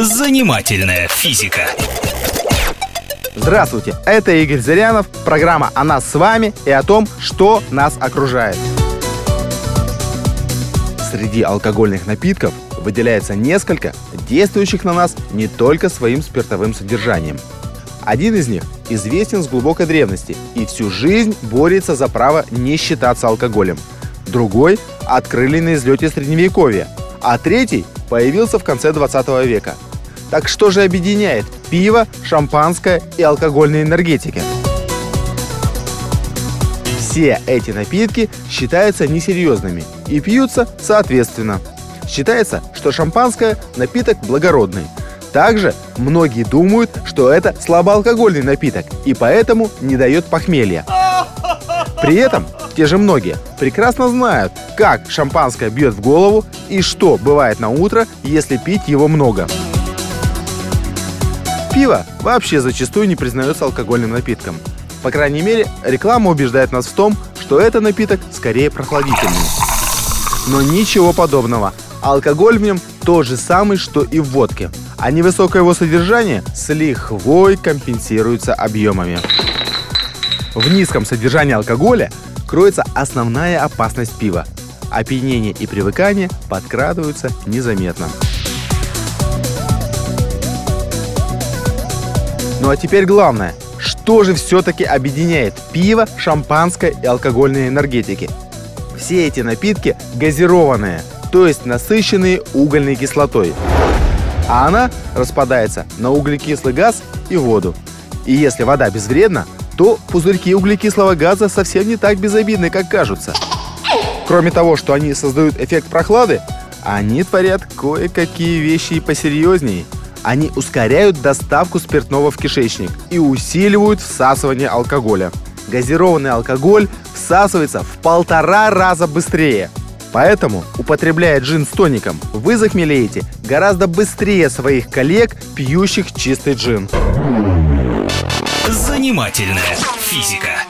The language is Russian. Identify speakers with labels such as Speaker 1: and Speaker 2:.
Speaker 1: Занимательная физика.
Speaker 2: Здравствуйте, это Игорь Зырянов, программа о нас с вами и о том, что нас окружает. Среди алкогольных напитков выделяется несколько, действующих на нас не только своим спиртовым содержанием. Один из них известен с глубокой древности и всю жизнь борется за право не считаться алкоголем. Другой открыли на излете Средневековья, а третий появился в конце 20 века. Так что же объединяет пиво, шампанское и алкогольные энергетики? Все эти напитки считаются несерьезными и пьются соответственно. Считается, что шампанское – напиток благородный. Также многие думают, что это слабоалкогольный напиток и поэтому не дает похмелья. При этом те же многие прекрасно знают, как шампанское бьет в голову и что бывает на утро, если пить его много. Пиво вообще зачастую не признается алкогольным напитком. По крайней мере, реклама убеждает нас в том, что это напиток скорее прохладительный. Но ничего подобного. Алкоголь в нем тот же самый, что и в водке. А невысокое его содержание с лихвой компенсируется объемами. В низком содержании алкоголя кроется основная опасность пива. Опьянение и привыкание подкрадываются незаметно. Ну а теперь главное. Что же все-таки объединяет пиво, шампанское и алкогольные энергетики? Все эти напитки газированные, то есть насыщенные угольной кислотой. А она распадается на углекислый газ и воду. И если вода безвредна, то пузырьки углекислого газа совсем не так безобидны, как кажутся. Кроме того, что они создают эффект прохлады, они творят кое-какие вещи и посерьезнее – они ускоряют доставку спиртного в кишечник и усиливают всасывание алкоголя. Газированный алкоголь всасывается в полтора раза быстрее. Поэтому, употребляя джин с тоником, вы захмелеете гораздо быстрее своих коллег, пьющих чистый джин.
Speaker 1: Занимательная физика.